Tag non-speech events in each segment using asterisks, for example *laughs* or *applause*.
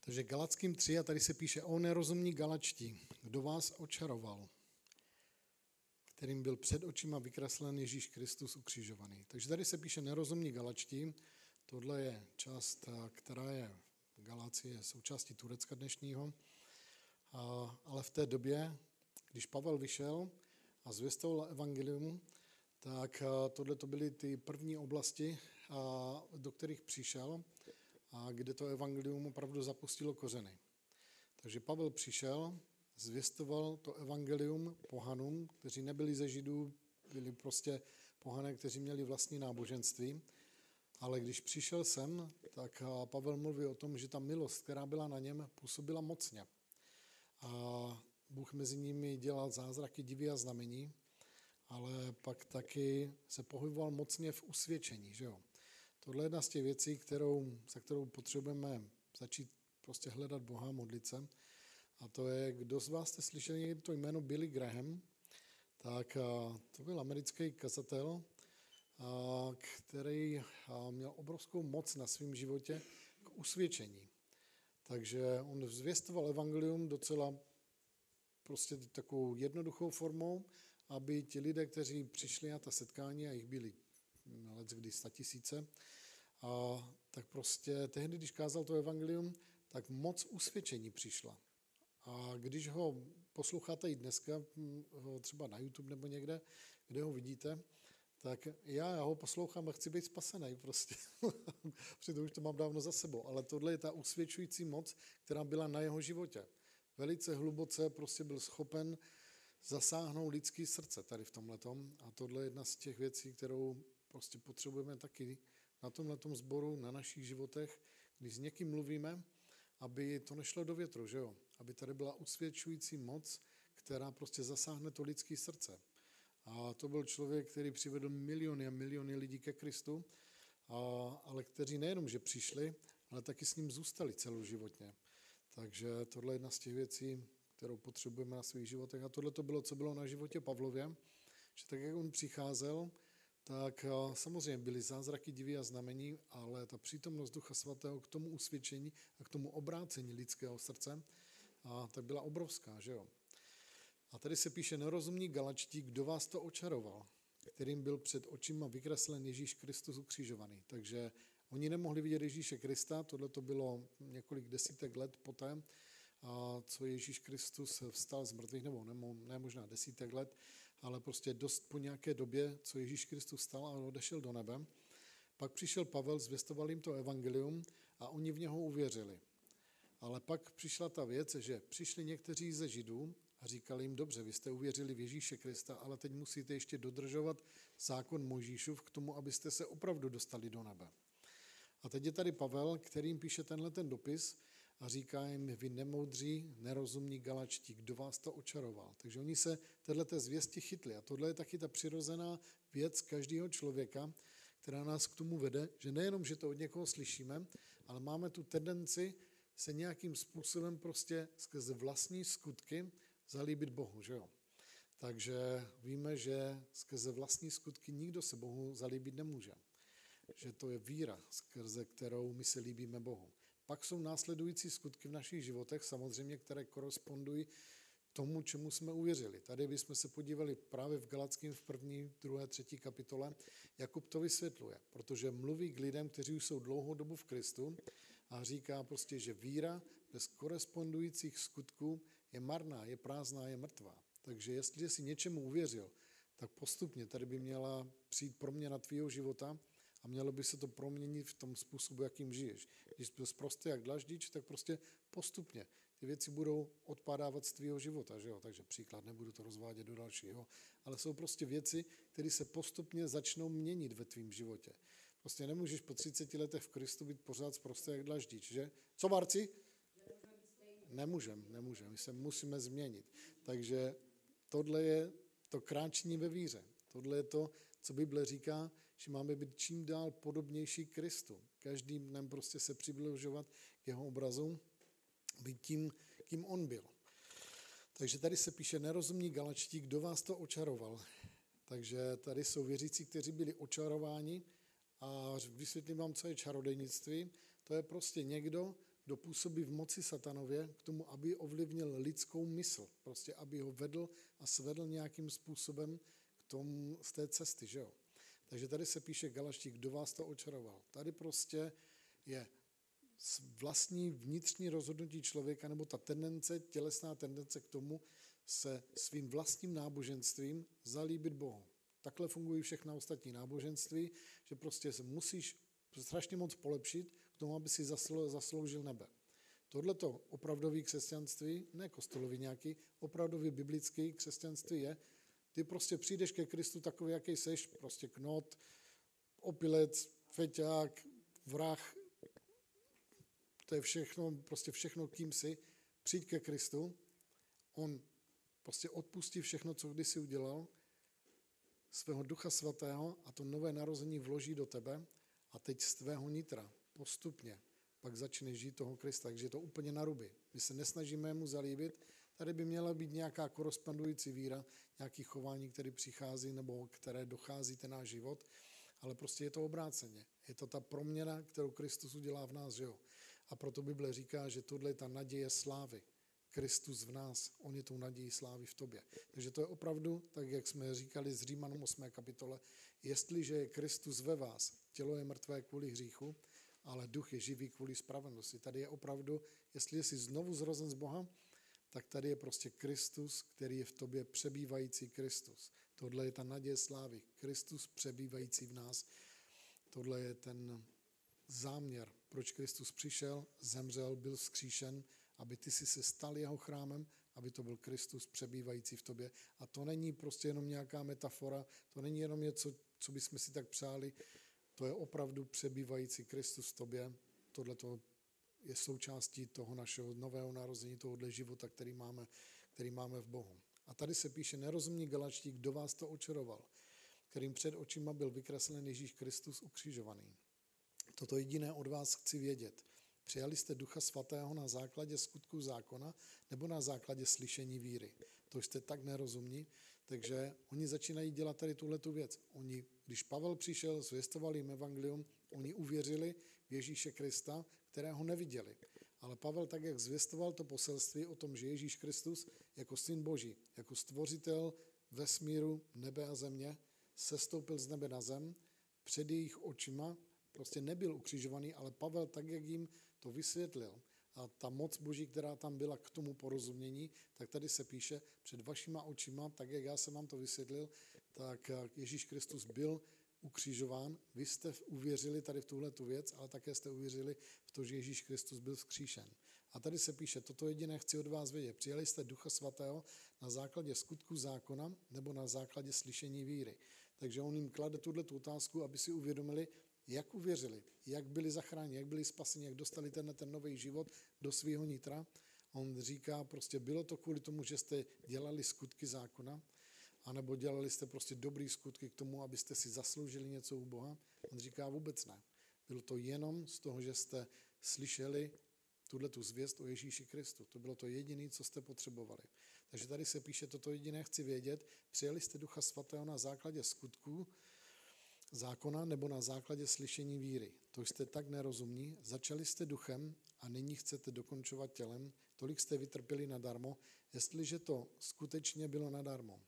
Takže Galackým 3 a tady se píše o nerozumní Galačtí, kdo vás očaroval, kterým byl před očima vykreslen Ježíš Kristus ukřižovaný. Takže tady se píše nerozumní Galačtí, tohle je část, která je Galácie, součástí Turecka dnešního, ale v té době, když Pavel vyšel a zvěstoval evangelium, tak tohle to byly ty první oblasti, do kterých přišel a kde to evangelium opravdu zapustilo kořeny. Takže Pavel přišel, zvěstoval to evangelium pohanům, kteří nebyli ze židů, byli prostě pohané, kteří měli vlastní náboženství. Ale když přišel sem, tak Pavel mluví o tom, že ta milost, která byla na něm, působila mocně. A Bůh mezi nimi dělal zázraky, divy a znamení, ale pak taky se pohyboval mocně v usvědčení. Že jo? Tohle je jedna z těch věcí, kterou, za kterou potřebujeme začít prostě hledat Boha, modlit se. A to je, kdo z vás jste slyšeli někdy to jméno Billy Graham, tak to byl americký kazatel, který měl obrovskou moc na svém životě k usvědčení. Takže on zvěstoval evangelium docela prostě takovou jednoduchou formou, aby ti lidé, kteří přišli na ta setkání, a jich byli let kdy tisíce, a tak prostě tehdy, když kázal to evangelium, tak moc usvědčení přišla. A když ho posloucháte i dneska, hm, třeba na YouTube nebo někde, kde ho vidíte, tak já, já ho poslouchám a chci být spasený prostě. *laughs* Přitom už to mám dávno za sebou. Ale tohle je ta usvědčující moc, která byla na jeho životě. Velice hluboce prostě byl schopen zasáhnout lidský srdce tady v tomhle. A tohle je jedna z těch věcí, kterou prostě potřebujeme taky na tomhle sboru, na našich životech, když s někým mluvíme, aby to nešlo do větru, že jo? Aby tady byla usvědčující moc, která prostě zasáhne to lidské srdce. A to byl člověk, který přivedl miliony a miliony lidí ke Kristu, a, ale kteří nejenom, že přišli, ale taky s ním zůstali celou životně. Takže tohle je jedna z těch věcí, kterou potřebujeme na svých životech. A tohle to bylo, co bylo na životě Pavlově, že tak, jak on přicházel, tak samozřejmě byly zázraky, divy a znamení, ale ta přítomnost Ducha Svatého k tomu usvědčení a k tomu obrácení lidského srdce, a tak byla obrovská, že jo. A tady se píše nerozumní galačtí, kdo vás to očaroval, kterým byl před očima vykreslen Ježíš Kristus ukřižovaný. Takže oni nemohli vidět Ježíše Krista, tohle to bylo několik desítek let poté, co Ježíš Kristus vstal z mrtvých, nebo ne, ne možná desítek let, ale prostě dost po nějaké době, co Ježíš Kristus vstal a odešel do nebe. Pak přišel Pavel, zvěstoval jim to evangelium a oni v něho uvěřili. Ale pak přišla ta věc, že přišli někteří ze Židů a říkali jim, dobře, vy jste uvěřili v Ježíše Krista, ale teď musíte ještě dodržovat zákon Mojžíšův k tomu, abyste se opravdu dostali do nebe. A teď je tady Pavel, kterým píše tenhle ten dopis a říká jim, vy nemoudří, nerozumní galačtí, kdo vás to očaroval. Takže oni se této zvěsti chytli. A tohle je taky ta přirozená věc každého člověka, která nás k tomu vede, že nejenom, že to od někoho slyšíme, ale máme tu tendenci se nějakým způsobem prostě skrze vlastní skutky zalíbit Bohu, že jo? Takže víme, že skrze vlastní skutky nikdo se Bohu zalíbit nemůže. Že to je víra, skrze kterou my se líbíme Bohu. Pak jsou následující skutky v našich životech, samozřejmě, které korespondují tomu, čemu jsme uvěřili. Tady bychom se podívali právě v Galackém v první, druhé, třetí kapitole. Jakub to vysvětluje, protože mluví k lidem, kteří už jsou dlouhou dobu v Kristu a říká prostě, že víra bez korespondujících skutků je marná, je prázdná, je mrtvá. Takže jestli jsi něčemu uvěřil, tak postupně tady by měla přijít proměna tvýho života a mělo by se to proměnit v tom způsobu, jakým žiješ. Když byl prostě jak dlaždič, tak prostě postupně ty věci budou odpadávat z tvýho života. Že jo? Takže příklad, nebudu to rozvádět do dalšího, ale jsou prostě věci, které se postupně začnou měnit ve tvém životě. Prostě nemůžeš po 30 letech v Kristu být pořád prostě jak dlaždič, že? Co, Marci? Nemůžeme, nemůžeme. My se musíme změnit. Takže tohle je to kráčení ve víře. Tohle je to, co Bible říká, že máme být čím dál podobnější Kristu. Každým dnem prostě se přibližovat k jeho obrazu, být tím, kým on byl. Takže tady se píše nerozumní galačtí, kdo vás to očaroval. Takže tady jsou věřící, kteří byli očarováni a vysvětlím vám, co je čarodejnictví. To je prostě někdo, kdo působí v moci satanově k tomu, aby ovlivnil lidskou mysl, prostě aby ho vedl a svedl nějakým způsobem k tomu, z té cesty, že jo. Takže tady se píše Galaští, kdo vás to očaroval. Tady prostě je vlastní vnitřní rozhodnutí člověka nebo ta tendence, tělesná tendence k tomu se svým vlastním náboženstvím zalíbit Bohu. Takhle fungují všechna ostatní náboženství, že prostě se musíš strašně moc polepšit k tomu, aby si zasloužil nebe. Tohle to opravdový křesťanství, ne kostolový nějaký, opravdový biblický křesťanství je, ty prostě přijdeš ke Kristu takový, jaký seš, prostě knot, opilec, feťák, vrah, to je všechno, prostě všechno, kým jsi, přijď ke Kristu, on prostě odpustí všechno, co kdysi udělal, svého ducha svatého a to nové narození vloží do tebe a teď z tvého nitra postupně pak začneš žít toho Krista, takže je to úplně na ruby. My se nesnažíme mu zalíbit, tady by měla být nějaká korespondující víra, nějaký chování, které přichází nebo které dochází ten náš život, ale prostě je to obráceně. Je to ta proměna, kterou Kristus udělá v nás, že jo. A proto Bible říká, že tohle je ta naděje slávy. Kristus v nás, on je tou nadějí slávy v tobě. Takže to je opravdu, tak jak jsme říkali z Římanům 8. kapitole, jestliže je Kristus ve vás, tělo je mrtvé kvůli hříchu, ale duch je živý kvůli spravedlnosti. Tady je opravdu, jestli jsi znovu zrozen z Boha, tak tady je prostě Kristus, který je v tobě přebývající Kristus. Tohle je ta naděje slávy. Kristus přebývající v nás. Tohle je ten záměr, proč Kristus přišel, zemřel, byl vzkříšen, aby ty si se stal jeho chrámem, aby to byl Kristus přebývající v tobě. A to není prostě jenom nějaká metafora, to není jenom něco, co bychom si tak přáli, to je opravdu přebývající Kristus v tobě. Tohle je součástí toho našeho nového narození, tohohle života, který máme, který máme v Bohu. A tady se píše nerozumní galačtí, kdo vás to očaroval, kterým před očima byl vykreslen Ježíš Kristus ukřižovaný. Toto jediné od vás chci vědět. Přijali jste Ducha Svatého na základě skutku zákona nebo na základě slyšení víry. To jste tak nerozumní, takže oni začínají dělat tady tuhle tu věc. Oni, když Pavel přišel, zvěstoval jim evangelium, oni uvěřili v Ježíše Krista, kterého neviděli. Ale Pavel tak, jak zvěstoval to poselství o tom, že Ježíš Kristus jako syn Boží, jako stvořitel vesmíru, nebe a země, sestoupil z nebe na zem, před jejich očima prostě nebyl ukřižovaný, ale Pavel tak, jak jim to vysvětlil, a ta moc Boží, která tam byla k tomu porozumění, tak tady se píše před vašima očima, tak jak já jsem vám to vysvětlil, tak Ježíš Kristus byl ukřižován. Vy jste uvěřili tady v tuhle tu věc, ale také jste uvěřili v to, že Ježíš Kristus byl vzkříšen. A tady se píše, toto jediné chci od vás vědět. Přijali jste Ducha Svatého na základě skutku zákona nebo na základě slyšení víry. Takže on jim klade tuhle tu otázku, aby si uvědomili, jak uvěřili, jak byli zachráněni, jak byli spaseni, jak dostali ten, ten nový život do svého nitra. On říká, prostě bylo to kvůli tomu, že jste dělali skutky zákona, anebo dělali jste prostě dobrý skutky k tomu, abyste si zasloužili něco u Boha. On říká vůbec ne. Bylo to jenom z toho, že jste slyšeli tuhle tu zvěst o Ježíši Kristu. To bylo to jediné, co jste potřebovali. Takže tady se píše, toto jediné chci vědět. Přijeli jste Ducha Svatého na základě skutků, zákona nebo na základě slyšení víry. To jste tak nerozumní, začali jste duchem a nyní chcete dokončovat tělem, tolik jste vytrpěli nadarmo, jestliže to skutečně bylo nadarmo.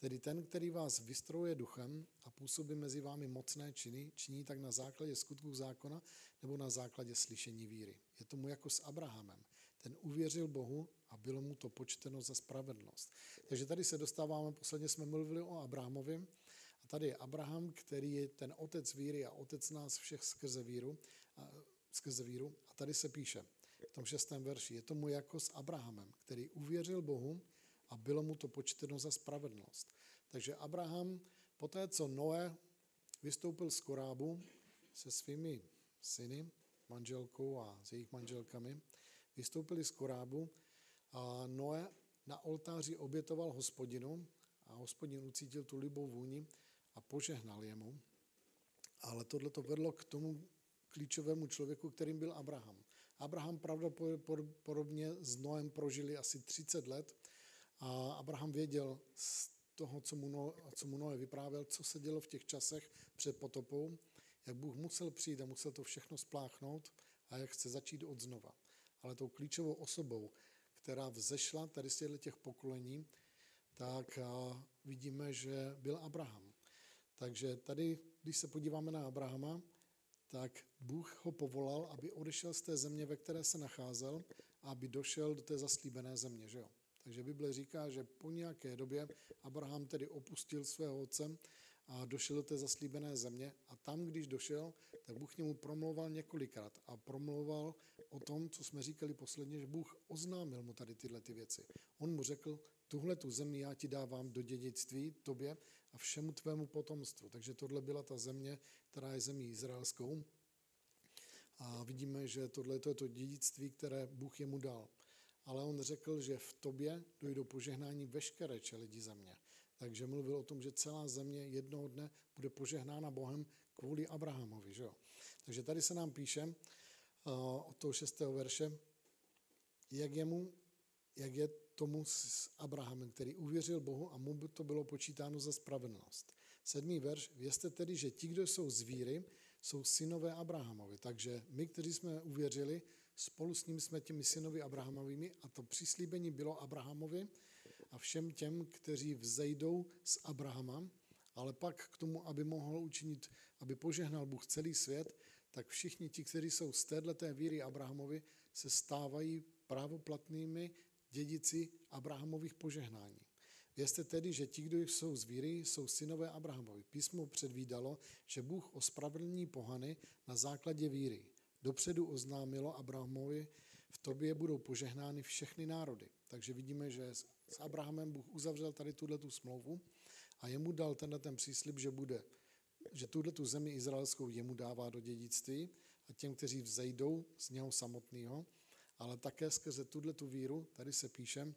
Tedy ten, který vás vystrojuje duchem a působí mezi vámi mocné činy, činí tak na základě skutků zákona nebo na základě slyšení víry. Je tomu jako s Abrahamem. Ten uvěřil Bohu a bylo mu to počteno za spravedlnost. Takže tady se dostáváme, posledně jsme mluvili o Abrahamovi, Tady je Abraham, který je ten otec víry a otec nás všech skrze víru. A, skrze víru. a tady se píše v tom šestém verši, je tomu jako s Abrahamem, který uvěřil Bohu a bylo mu to počteno za spravedlnost. Takže Abraham, poté co Noé vystoupil z korábu se svými syny, manželkou a s jejich manželkami, vystoupili z korábu a Noé na oltáři obětoval hospodinu a hospodin ucítil tu libou vůni a požehnal jemu. Ale tohle to vedlo k tomu klíčovému člověku, kterým byl Abraham. Abraham pravděpodobně s Noem prožili asi 30 let a Abraham věděl z toho, co mu, Noe, co mu Noe vyprávěl, co se dělo v těch časech před potopou, jak Bůh musel přijít a musel to všechno spláchnout a jak chce začít od znova. ale tou klíčovou osobou, která vzešla tady z těch pokolení, tak vidíme, že byl Abraham. Takže tady, když se podíváme na Abrahama, tak Bůh ho povolal, aby odešel z té země, ve které se nacházel, a aby došel do té zaslíbené země. Že jo? Takže Bible říká, že po nějaké době Abraham tedy opustil svého otce a došel do té zaslíbené země a tam, když došel, tak Bůh k němu promlouval několikrát a promlouval o tom, co jsme říkali posledně, že Bůh oznámil mu tady tyhle ty věci. On mu řekl, tuhle tu zemi já ti dávám do dědictví, tobě a všemu tvému potomstvu. Takže tohle byla ta země, která je zemí izraelskou. A vidíme, že tohle je to dědictví, které Bůh jemu dal. Ale on řekl, že v tobě dojdou požehnání veškeré čeledi země. Takže mluvil o tom, že celá země jednoho dne bude požehnána Bohem kvůli Abrahamovi. Že jo? Takže tady se nám píše uh, od toho šestého verše, jak, jemu, jak je tomu s Abrahamem, který uvěřil Bohu a mu by to bylo počítáno za spravedlnost. Sedmý verš, vězte tedy, že ti, kdo jsou z víry, jsou synové Abrahamovi. Takže my, kteří jsme uvěřili, spolu s ním jsme těmi synovi Abrahamovými a to přislíbení bylo Abrahamovi a všem těm, kteří vzejdou z Abrahama, ale pak k tomu, aby mohl učinit, aby požehnal Bůh celý svět, tak všichni ti, kteří jsou z této víry Abrahamovi, se stávají právoplatnými dědici Abrahamových požehnání. Vězte tedy, že ti, kdo jsou z víry, jsou synové Abrahamovi. Písmo předvídalo, že Bůh ospravedlní pohany na základě víry. Dopředu oznámilo Abrahamovi, v tobě budou požehnány všechny národy. Takže vidíme, že s Abrahamem Bůh uzavřel tady tuhle tu smlouvu a jemu dal tenhle ten příslip, že bude, že tuhle tu zemi izraelskou jemu dává do dědictví a těm, kteří vzejdou z něho samotného, ale také skrze tuhle tu víru, tady se píše,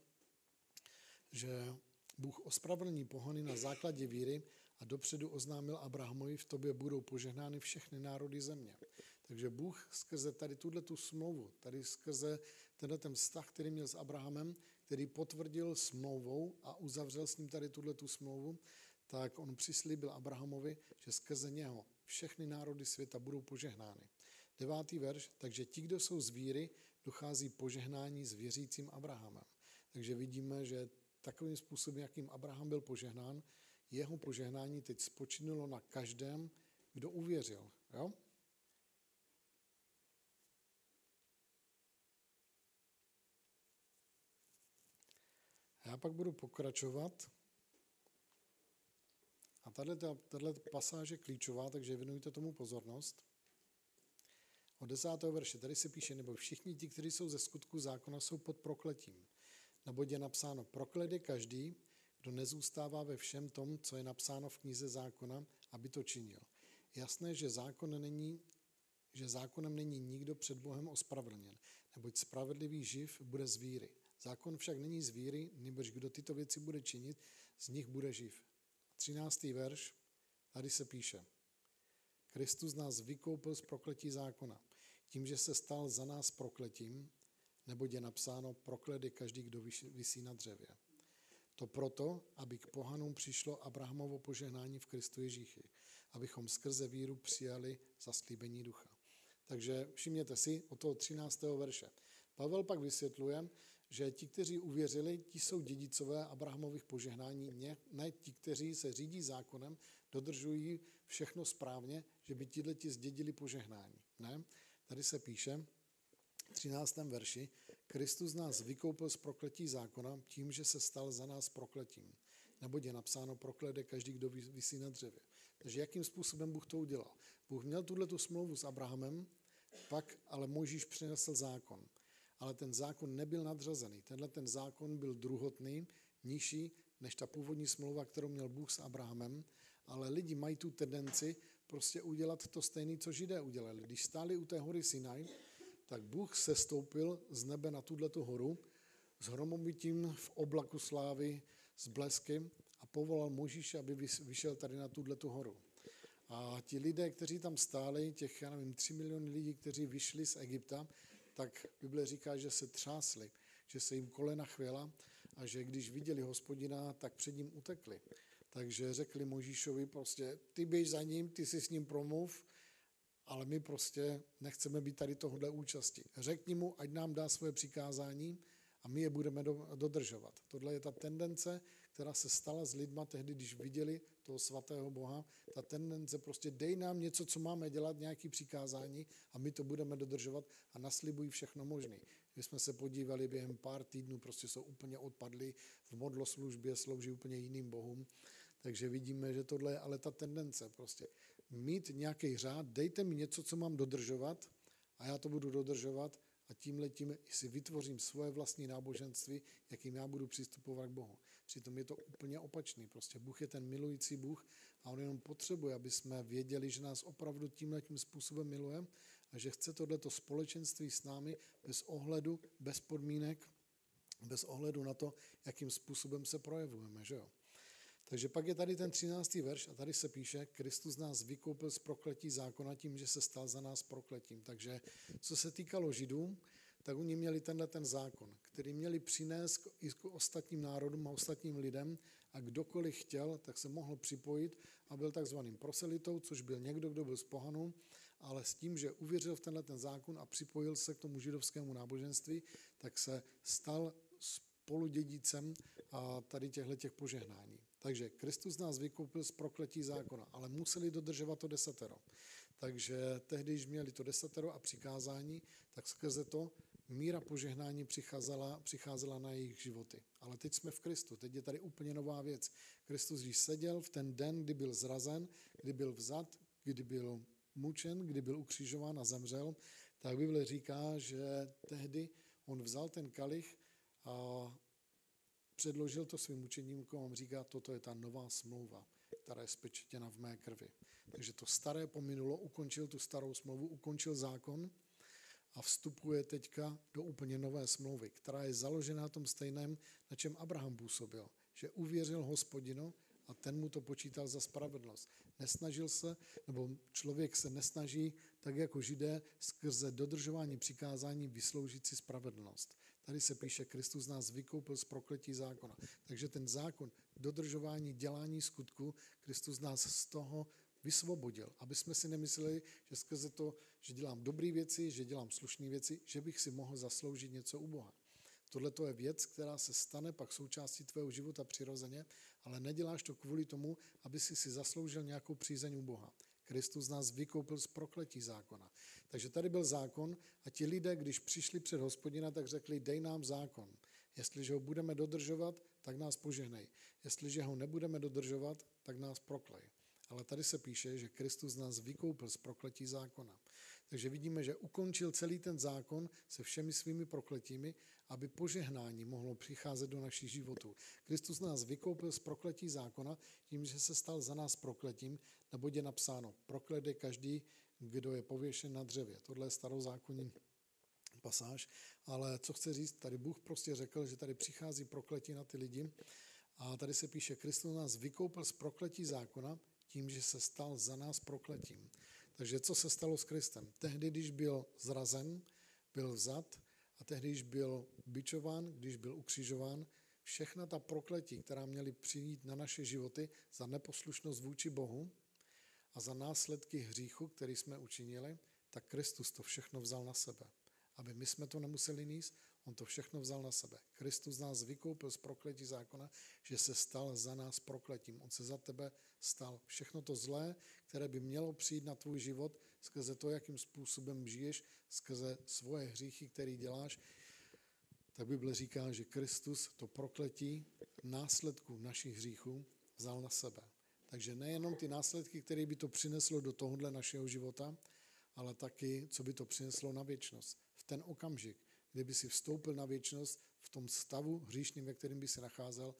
že Bůh ospravedlní pohony na základě víry a dopředu oznámil Abrahamovi, v tobě budou požehnány všechny národy země. Takže Bůh skrze tady tuhle tu smlouvu, tady skrze tenhle ten vztah, který měl s Abrahamem, který potvrdil smlouvou a uzavřel s ním tady tuhle tu smlouvu, tak on přislíbil Abrahamovi, že skrze něho všechny národy světa budou požehnány. Devátý verš, takže ti, kdo jsou z víry, dochází požehnání s věřícím Abrahamem. Takže vidíme, že takovým způsobem, jakým Abraham byl požehnán, jeho požehnání teď spočinulo na každém, kdo uvěřil. Jo? Já pak budu pokračovat. A tahle pasáž je klíčová, takže věnujte tomu pozornost. Od desátého verše tady se píše, nebo všichni ti, kteří jsou ze skutku zákona, jsou pod prokletím. Nebo je napsáno, proklet je každý, kdo nezůstává ve všem tom, co je napsáno v knize zákona, aby to činil. Jasné, že, zákon není, že zákonem není nikdo před Bohem ospravedlněn, neboť spravedlivý živ bude z víry. Zákon však není z víry, nebož kdo tyto věci bude činit, z nich bude živ. 13. verš, tady se píše. Kristus nás vykoupil z prokletí zákona, tím, že se stal za nás prokletím, nebo je napsáno, proklet je každý, kdo visí na dřevě. To proto, aby k pohanům přišlo Abrahamovo požehnání v Kristu Ježíši, abychom skrze víru přijali zaslíbení ducha. Takže všimněte si od toho 13. verše. Pavel pak vysvětluje, že ti, kteří uvěřili, ti jsou dědicové Abrahamových požehnání, ne, ne ti, kteří se řídí zákonem, dodržují všechno správně, že by tihle ti zdědili požehnání. Ne? Tady se píše, 13. verši, Kristus nás vykoupil z prokletí zákona tím, že se stal za nás prokletím. Nebo je napsáno, proklede každý, kdo vysí na dřevě. Takže jakým způsobem Bůh to udělal? Bůh měl tuhle tu smlouvu s Abrahamem, pak ale Mojžíš přinesl zákon. Ale ten zákon nebyl nadřazený. Tenhle ten zákon byl druhotný, nižší než ta původní smlouva, kterou měl Bůh s Abrahamem. Ale lidi mají tu tendenci prostě udělat to stejné, co židé udělali. Když stáli u té hory Sinaj, tak Bůh se stoupil z nebe na tuto horu s hromobytím v oblaku slávy s bleskem a povolal Možíše, aby vyšel tady na tuto horu. A ti lidé, kteří tam stáli, těch, já nevím, tři miliony lidí, kteří vyšli z Egypta, tak Bible říká, že se třásli, že se jim kolena chvěla a že když viděli hospodina, tak před ním utekli. Takže řekli Možíšovi prostě, ty běž za ním, ty si s ním promluv, ale my prostě nechceme být tady tohle účasti. Řekni mu, ať nám dá svoje přikázání a my je budeme dodržovat. Tohle je ta tendence, která se stala s lidma tehdy, když viděli toho svatého Boha. Ta tendence prostě dej nám něco, co máme dělat, nějaký přikázání a my to budeme dodržovat a naslibují všechno možné. My jsme se podívali během pár týdnů, prostě jsou úplně odpadli v modloslužbě, slouží úplně jiným bohům. Takže vidíme, že tohle je ale ta tendence prostě. Mít nějaký řád, dejte mi něco, co mám dodržovat a já to budu dodržovat a tím letím si vytvořím svoje vlastní náboženství, jakým já budu přistupovat k Bohu. Přitom je to úplně opačný. Prostě Bůh je ten milující Bůh a on jenom potřebuje, aby jsme věděli, že nás opravdu tímhle tím způsobem miluje a že chce tohleto společenství s námi bez ohledu, bez podmínek, bez ohledu na to, jakým způsobem se projevujeme. Že jo? Takže pak je tady ten 13. verš a tady se píše, Kristus nás vykoupil z prokletí zákona tím, že se stal za nás prokletím. Takže co se týkalo Židů, tak oni měli tenhle ten zákon, který měli přinést i k ostatním národům a ostatním lidem a kdokoliv chtěl, tak se mohl připojit a byl takzvaným proselitou, což byl někdo, kdo byl z pohanu, ale s tím, že uvěřil v tenhle ten zákon a připojil se k tomu židovskému náboženství, tak se stal spoludědicem a tady těchto těch požehnání. Takže Kristus nás vykoupil z prokletí zákona, ale museli dodržovat to desatero. Takže tehdy, když měli to desatero a přikázání, tak skrze to míra požehnání přicházela, přicházela na jejich životy. Ale teď jsme v Kristu, teď je tady úplně nová věc. Kristus, když seděl v ten den, kdy byl zrazen, kdy byl vzat, kdy byl mučen, kdy byl ukřižován a zemřel, tak Bible říká, že tehdy on vzal ten kalich a předložil to svým učeníkům a říká, toto je ta nová smlouva, která je spečetěna v mé krvi. Takže to staré pominulo, ukončil tu starou smlouvu, ukončil zákon a vstupuje teďka do úplně nové smlouvy, která je založena na tom stejném, na čem Abraham působil, že uvěřil hospodinu a ten mu to počítal za spravedlnost. Nesnažil se, nebo člověk se nesnaží, tak jako židé, skrze dodržování přikázání vysloužit si spravedlnost. Tady se píše, Kristus nás vykoupil z prokletí zákona. Takže ten zákon dodržování, dělání skutku, Kristus nás z toho vysvobodil, aby jsme si nemysleli, že skrze to, že dělám dobré věci, že dělám slušné věci, že bych si mohl zasloužit něco u Boha. Tohle to je věc, která se stane pak součástí tvého života přirozeně, ale neděláš to kvůli tomu, aby si si zasloužil nějakou přízeň u Boha. Kristus nás vykoupil z prokletí zákona. Takže tady byl zákon a ti lidé, když přišli před hospodina, tak řekli, dej nám zákon. Jestliže ho budeme dodržovat, tak nás požehnej. Jestliže ho nebudeme dodržovat, tak nás proklej. Ale tady se píše, že Kristus nás vykoupil z prokletí zákona. Takže vidíme, že ukončil celý ten zákon se všemi svými prokletími, aby požehnání mohlo přicházet do našich životů. Kristus nás vykoupil z prokletí zákona tím, že se stal za nás prokletím, nebo je napsáno, proklet je každý, kdo je pověšen na dřevě. Tohle je starozákonní pasáž, ale co chce říct, tady Bůh prostě řekl, že tady přichází prokletí na ty lidi a tady se píše, Kristus nás vykoupil z prokletí zákona tím, že se stal za nás prokletím. Takže co se stalo s Kristem? Tehdy, když byl zrazen, byl vzat a tehdy, když byl bičován, když byl ukřižován, všechna ta prokletí, která měly přijít na naše životy za neposlušnost vůči Bohu a za následky hříchu, který jsme učinili, tak Kristus to všechno vzal na sebe. Aby my jsme to nemuseli níst, on to všechno vzal na sebe. Kristus nás vykoupil z prokletí zákona, že se stal za nás prokletím. On se za tebe stal. Všechno to zlé, které by mělo přijít na tvůj život, skrze to, jakým způsobem žiješ, skrze svoje hříchy, které děláš, tak Bible říká, že Kristus to prokletí následku našich hříchů vzal na sebe. Takže nejenom ty následky, které by to přineslo do tohohle našeho života, ale taky, co by to přineslo na věčnost. V ten okamžik, kdyby si vstoupil na věčnost v tom stavu hříšným, ve kterém by se nacházel,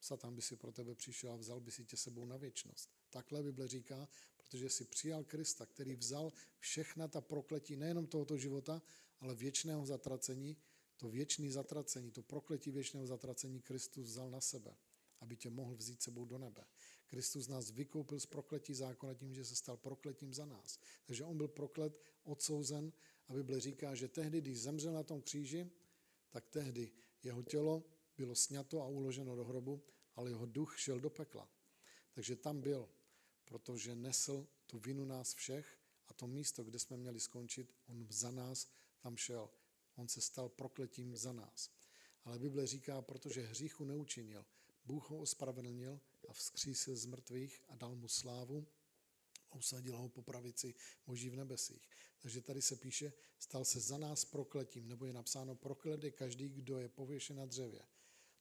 Satan by si pro tebe přišel a vzal by si tě sebou na věčnost. Takhle Bible říká, protože si přijal Krista, který vzal všechna ta prokletí nejenom tohoto života, ale věčného zatracení, to věčné zatracení, to prokletí věčného zatracení Kristus vzal na sebe, aby tě mohl vzít sebou do nebe. Kristus nás vykoupil z prokletí zákona tím, že se stal prokletím za nás. Takže on byl proklet, odsouzen a Bible říká, že tehdy, když zemřel na tom kříži, tak tehdy jeho tělo bylo sňato a uloženo do hrobu, ale jeho duch šel do pekla. Takže tam byl, protože nesl tu vinu nás všech a to místo, kde jsme měli skončit, on za nás tam šel. On se stal prokletím za nás. Ale Bible říká, protože hříchu neučinil, Bůh ho ospravedlnil a vzkřísil z mrtvých a dal mu slávu a usadil ho po pravici boží v nebesích. Takže tady se píše, stal se za nás prokletím, nebo je napsáno, proklet je každý, kdo je pověšen na dřevě.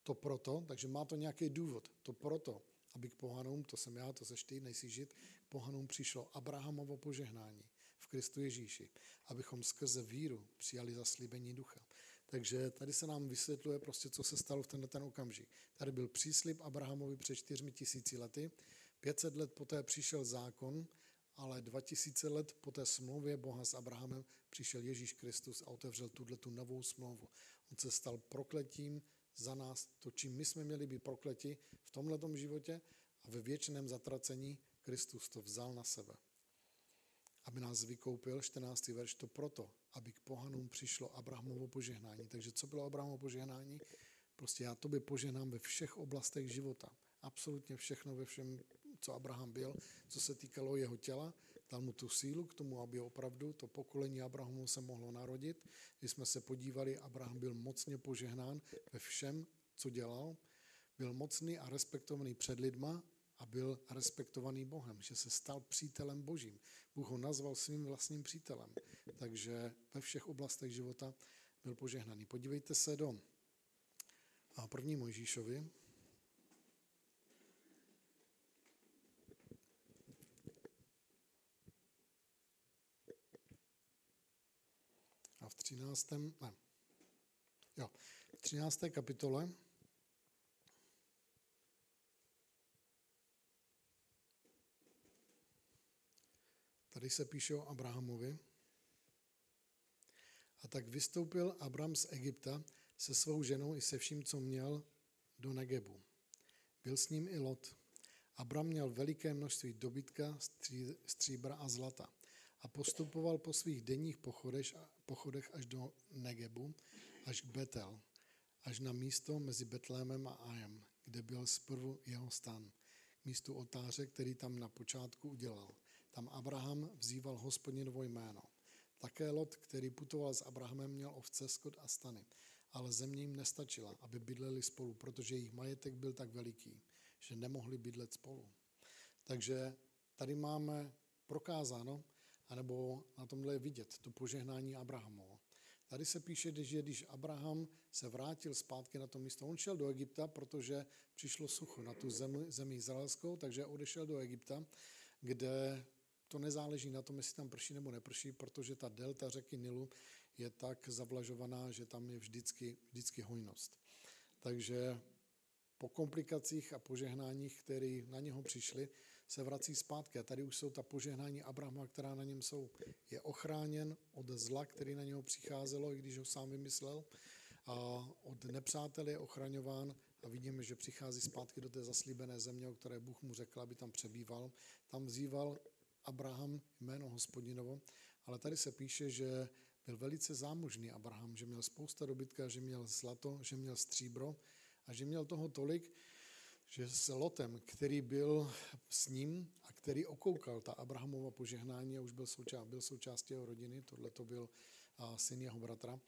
To proto, takže má to nějaký důvod, to proto, aby k pohanům, to jsem já, to seš ty, nejsi žít, k pohanům přišlo Abrahamovo požehnání v Kristu Ježíši, abychom skrze víru přijali zaslíbení ducha. Takže tady se nám vysvětluje prostě, co se stalo v tenhle ten okamžik. Tady byl příslip Abrahamovi před čtyřmi tisíci lety, 500 let poté přišel zákon, ale 2000 let po té smlouvě Boha s Abrahamem přišel Ježíš Kristus a otevřel tuhle tu novou smlouvu. On se stal prokletím za nás, to, čím my jsme měli být prokleti v tomhle životě a ve věčném zatracení Kristus to vzal na sebe. Aby nás vykoupil, 14. verš, to proto, aby k pohanům přišlo Abrahamovo požehnání. Takže co bylo Abrahamovo požehnání? Prostě já tobě požehnám ve všech oblastech života. Absolutně všechno ve všem, co Abraham byl, co se týkalo jeho těla. Dal mu tu sílu k tomu, aby opravdu to pokolení Abrahamu se mohlo narodit. Když jsme se podívali, Abraham byl mocně požehnán ve všem, co dělal. Byl mocný a respektovaný před lidma a byl respektovaný Bohem, že se stal přítelem Božím. Bůh ho nazval svým vlastním přítelem. Takže ve všech oblastech života byl požehnaný. Podívejte se do první Mojžíšovi, A v 13. Ne, jo, v 13. kapitole Tady se píše o Abrahamovi. A tak vystoupil Abram z Egypta se svou ženou i se vším, co měl, do Negebu. Byl s ním i Lot. Abram měl veliké množství dobytka, stříbra a zlata a postupoval po svých denních pochodech, pochodech až do Negebu, až k Betel, až na místo mezi Betlémem a Ajem, kde byl zprvu jeho stan, místu otáře, který tam na počátku udělal. Tam Abraham vzýval hospodinovo jméno. Také Lot, který putoval s Abrahamem, měl ovce, skot a stany. Ale země jim nestačila, aby bydleli spolu, protože jejich majetek byl tak veliký, že nemohli bydlet spolu. Takže tady máme prokázáno, anebo na tomhle je vidět to požehnání Abrahamovo. Tady se píše, že když Abraham se vrátil zpátky na to místo, on šel do Egypta, protože přišlo sucho na tu zemi, zemi izraelskou, takže odešel do Egypta, kde to nezáleží na tom, jestli tam prší nebo neprší, protože ta delta řeky Nilu je tak zavlažovaná, že tam je vždycky, vždycky hojnost. Takže po komplikacích a požehnáních, které na něho přišly, se vrací zpátky. A tady už jsou ta požehnání Abrahama, která na něm jsou. Je ochráněn od zla, který na něho přicházelo, i když ho sám vymyslel. A od nepřátel je ochraňován a vidíme, že přichází zpátky do té zaslíbené země, o které Bůh mu řekl, aby tam přebýval. Tam vzýval Abraham jméno hospodinovo, ale tady se píše, že byl velice zámožný Abraham, že měl spousta dobytka, že měl zlato, že měl stříbro a že měl toho tolik, že s Lotem, který byl s ním a který okoukal ta Abrahamova požehnání a už byl, součást, byl součástí jeho rodiny, tohle to byl syn jeho bratra,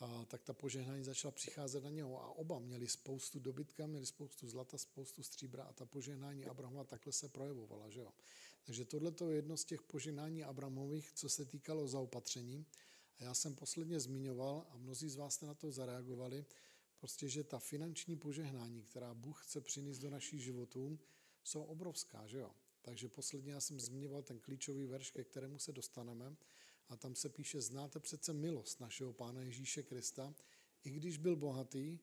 a tak ta požehnání začala přicházet na něho a oba měli spoustu dobytka, měli spoustu zlata, spoustu stříbra a ta požehnání Abrahama takhle se projevovala. Že jo? Takže tohle je jedno z těch požehnání Abramových, co se týkalo zaopatření. A já jsem posledně zmiňoval, a mnozí z vás jste na to zareagovali, prostě, že ta finanční požehnání, která Bůh chce přinést do našich životů, jsou obrovská, že jo? Takže posledně já jsem zmiňoval ten klíčový verš, ke kterému se dostaneme. A tam se píše, znáte přece milost našeho Pána Ježíše Krista, i když byl bohatý,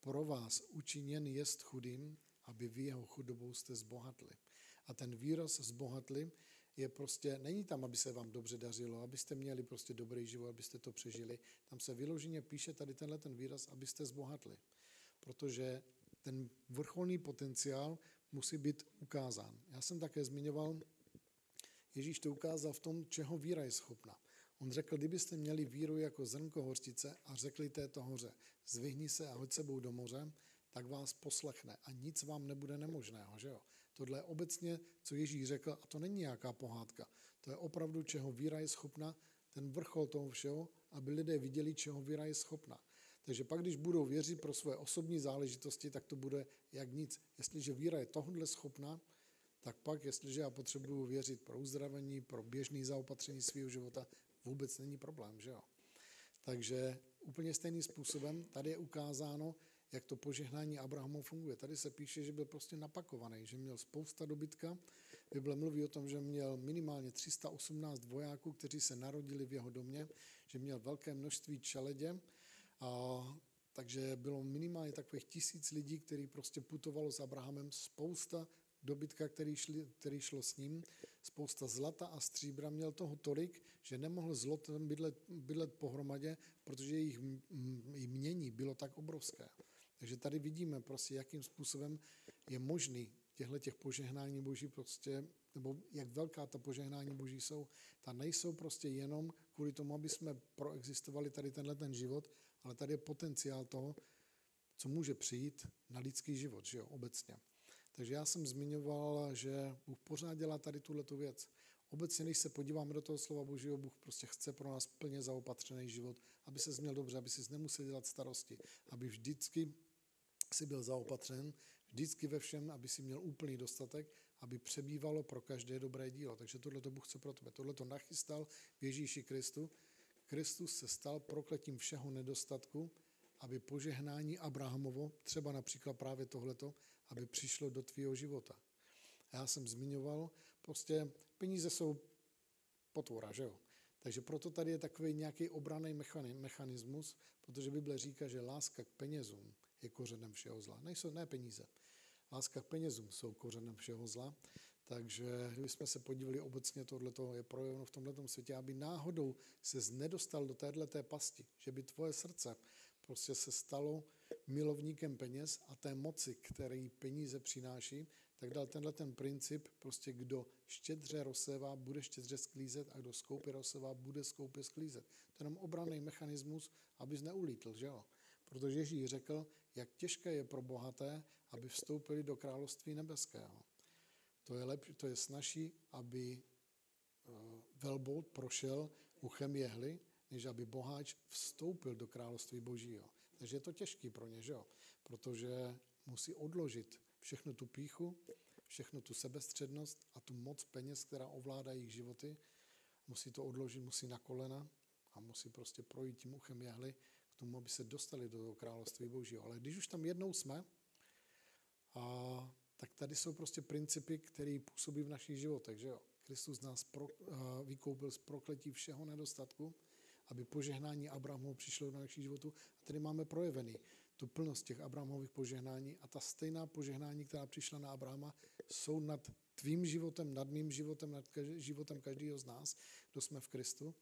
pro vás učiněn jest chudým, aby vy jeho chudobou jste zbohatli. A ten výraz zbohatli je prostě, není tam, aby se vám dobře dařilo, abyste měli prostě dobrý život, abyste to přežili. Tam se vyloženě píše tady tenhle ten výraz, abyste zbohatli. Protože ten vrcholný potenciál musí být ukázán. Já jsem také zmiňoval, Ježíš to ukázal v tom, čeho víra je schopna. On řekl, kdybyste měli víru jako zrnko hořtice a řekli této hoře, zvihni se a hoď sebou do moře, tak vás poslechne a nic vám nebude nemožného, že jo? Tohle je obecně, co Ježíš řekl, a to není nějaká pohádka. To je opravdu, čeho víra je schopna, ten vrchol toho všeho, aby lidé viděli, čeho víra je schopna. Takže pak, když budou věřit pro své osobní záležitosti, tak to bude jak nic. Jestliže víra je tohle schopná, tak pak, jestliže já potřebuju věřit pro uzdravení, pro běžný zaopatření svého života, vůbec není problém, že jo? Takže úplně stejným způsobem tady je ukázáno, jak to požehnání Abrahamu funguje. Tady se píše, že byl prostě napakovaný, že měl spousta dobytka. Bible mluví o tom, že měl minimálně 318 vojáků, kteří se narodili v jeho domě, že měl velké množství čeledě, a, takže bylo minimálně takových tisíc lidí, kteří prostě putovalo s Abrahamem, spousta dobytka, který, šli, který šlo s ním, spousta zlata a stříbra, měl toho tolik, že nemohl zlotem bydlet, bydlet pohromadě, protože jejich mění bylo tak obrovské. Takže tady vidíme prostě, jakým způsobem je možný těchto těch požehnání boží prostě, nebo jak velká ta požehnání boží jsou, ta nejsou prostě jenom kvůli tomu, aby jsme proexistovali tady tenhle ten život, ale tady je potenciál toho, co může přijít na lidský život, že jo, obecně. Takže já jsem zmiňoval, že Bůh pořád dělá tady tuhle věc. Obecně, když se podíváme do toho slova Božího, Bůh prostě chce pro nás plně zaopatřený život, aby se změl dobře, aby si nemusel dělat starosti, aby vždycky si byl zaopatřen, vždycky ve všem, aby si měl úplný dostatek, aby přebývalo pro každé dobré dílo. Takže tohle to Bůh chce pro tebe. Tohle to nachystal v Ježíši Kristu. Kristus se stal prokletím všeho nedostatku, aby požehnání Abrahamovo, třeba například právě tohleto, aby přišlo do tvýho života. Já jsem zmiňoval, prostě peníze jsou potvora, že jo? Takže proto tady je takový nějaký obraný mechanismus, protože Bible říká, že láska k penězům je kořenem všeho zla. Nejsou ne peníze. Láska k penězům jsou kořenem všeho zla. Takže jsme se podívali obecně, tohle je projeveno v tomto světě, aby náhodou se nedostal do této pasti, že by tvoje srdce prostě se stalo milovníkem peněz a té moci, který peníze přináší, tak dal tenhle ten princip, prostě kdo štědře rozsévá, bude štědře sklízet a kdo skoupě rozsévá, bude skoupě sklízet. To je jenom obranný mechanismus, abys neulítl, že jo? Protože Ježíš řekl, jak těžké je pro bohaté, aby vstoupili do království nebeského. To je, lepší, to je snaží, aby eh, velbout prošel uchem jehly, než aby boháč vstoupil do království božího. Takže je to těžký pro ně, že jo? protože musí odložit všechnu tu píchu, všechnu tu sebestřednost a tu moc peněz, která ovládá jejich životy. Musí to odložit, musí na kolena a musí prostě projít tím uchem jehly k tomu, aby se dostali do toho království božího. Ale když už tam jednou jsme, a, tak tady jsou prostě principy, které působí v našich životech, že jo? Kristus nás pro, a, vykoupil z prokletí všeho nedostatku, aby požehnání Abrahamu přišlo do našich životů. A tady máme projevený tu plnost těch Abrahamových požehnání a ta stejná požehnání, která přišla na Abrahama, jsou nad tvým životem, nad mým životem, nad životem každého z nás, kdo jsme v Kristu.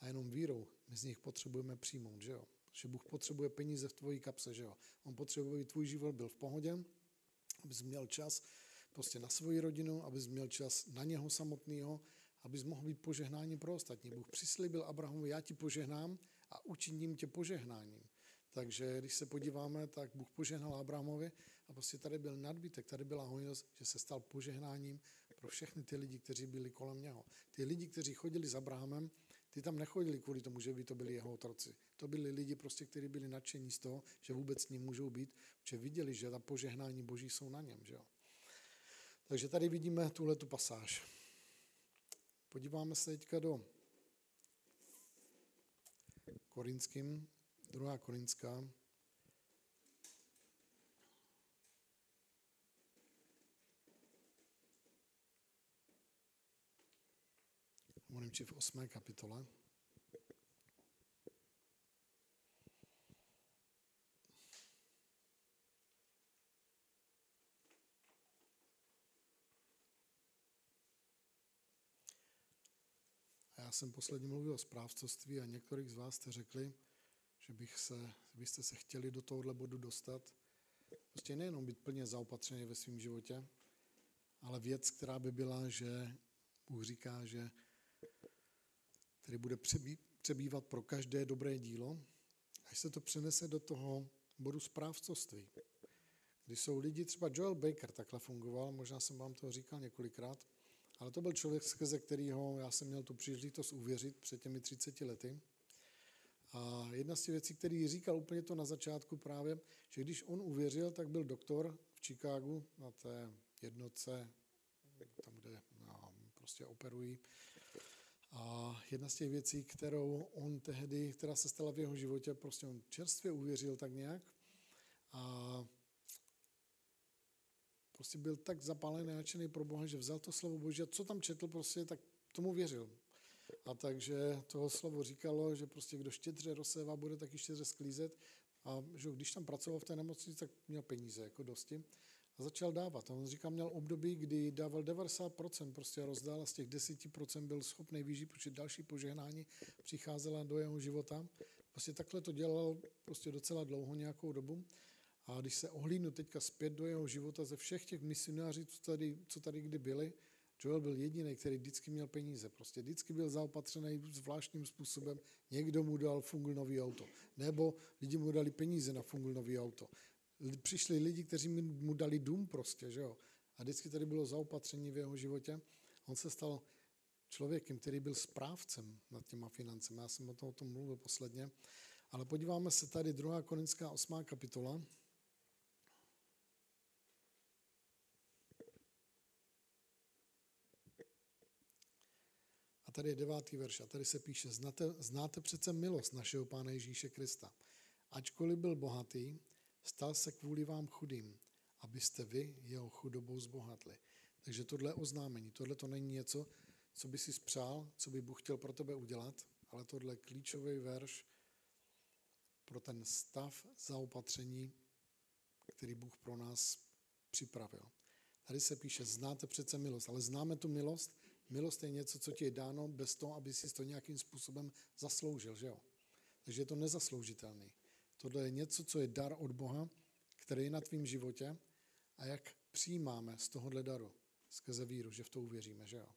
A jenom vírou my z nich potřebujeme přijmout, že jo? Že Bůh potřebuje peníze v tvojí kapse, že jo? On potřebuje, aby tvůj život byl v pohodě, abys měl čas prostě na svoji rodinu, abys měl čas na něho samotného, abys mohl být požehnáním pro ostatní. Bůh přislíbil Abrahamu, já ti požehnám a učiním tě požehnáním. Takže když se podíváme, tak Bůh požehnal Abrahamovi a prostě tady byl nadbytek, tady byla hojnost, že se stal požehnáním pro všechny ty lidi, kteří byli kolem něho. Ty lidi, kteří chodili s Abrahamem, ty tam nechodili kvůli tomu, že by to byli jeho otroci. To byli lidi, prostě, kteří byli nadšení z toho, že vůbec s ním můžou být, že viděli, že ta požehnání boží jsou na něm. Že jo? Takže tady vidíme tuhle tu pasáž. Podíváme se teďka do Korinským, druhá Korinská. Mluvím v osmé kapitole. Já jsem posledně mluvil o správcovství a některých z vás jste řekli, že bych se, byste se chtěli do tohohle bodu dostat. Prostě nejenom být plně zaopatřený ve svém životě, ale věc, která by byla, že Bůh říká, že který bude přebývat pro každé dobré dílo, až se to přenese do toho bodu správcovství. Když jsou lidi, třeba Joel Baker takhle fungoval, možná jsem vám to říkal několikrát, Ale to byl člověk, skrze kterého já jsem měl tu příležitost uvěřit před těmi 30 lety. A jedna z těch věcí, který říkal úplně to na začátku právě, že když on uvěřil, tak byl doktor v Chicagu na té jednotce, tam, kde no, prostě operují. A jedna z těch věcí, kterou on tehdy, která se stala v jeho životě, prostě on čerstvě uvěřil tak nějak a prostě byl tak zapálený, nadšený pro Boha, že vzal to slovo Boží a co tam četl, prostě tak tomu věřil. A takže toho slovo říkalo, že prostě kdo štědře rozsévá, bude taky štědře sklízet. A že když tam pracoval v té nemocnici, tak měl peníze jako dosti. A začal dávat. On říká, měl období, kdy dával 90%, prostě rozdál a z těch 10% byl schopný vyžít, protože další požehnání přicházela do jeho života. Prostě takhle to dělal prostě docela dlouho, nějakou dobu. A když se ohlídnu teďka zpět do jeho života ze všech těch misionářů, co tady, co tady kdy byli, Joel byl jediný, který vždycky měl peníze. Prostě vždycky byl zaopatřený zvláštním způsobem. Někdo mu dal fungl nový auto. Nebo lidi mu dali peníze na fungl nový auto. Přišli lidi, kteří mu dali dům prostě, že jo. A vždycky tady bylo zaopatření v jeho životě. On se stal člověkem, který byl správcem nad těma financemi. Já jsem o tom, o tom mluvil posledně. Ale podíváme se tady 2. Korinská 8. kapitola. A tady je devátý verš a tady se píše, znáte, znáte přece milost našeho Pána Ježíše Krista. Ačkoliv byl bohatý, stal se kvůli vám chudým, abyste vy jeho chudobou zbohatli. Takže tohle oznámení, tohle to není něco, co by si spřál, co by Bůh chtěl pro tebe udělat, ale tohle je klíčový verš pro ten stav zaopatření, který Bůh pro nás připravil. Tady se píše, znáte přece milost, ale známe tu milost, Milost je něco, co ti je dáno bez toho, aby si to nějakým způsobem zasloužil, že jo? Takže je to nezasloužitelný. Tohle je něco, co je dar od Boha, který je na tvém životě a jak přijímáme z tohohle daru skrze víru, že v to uvěříme, že jo?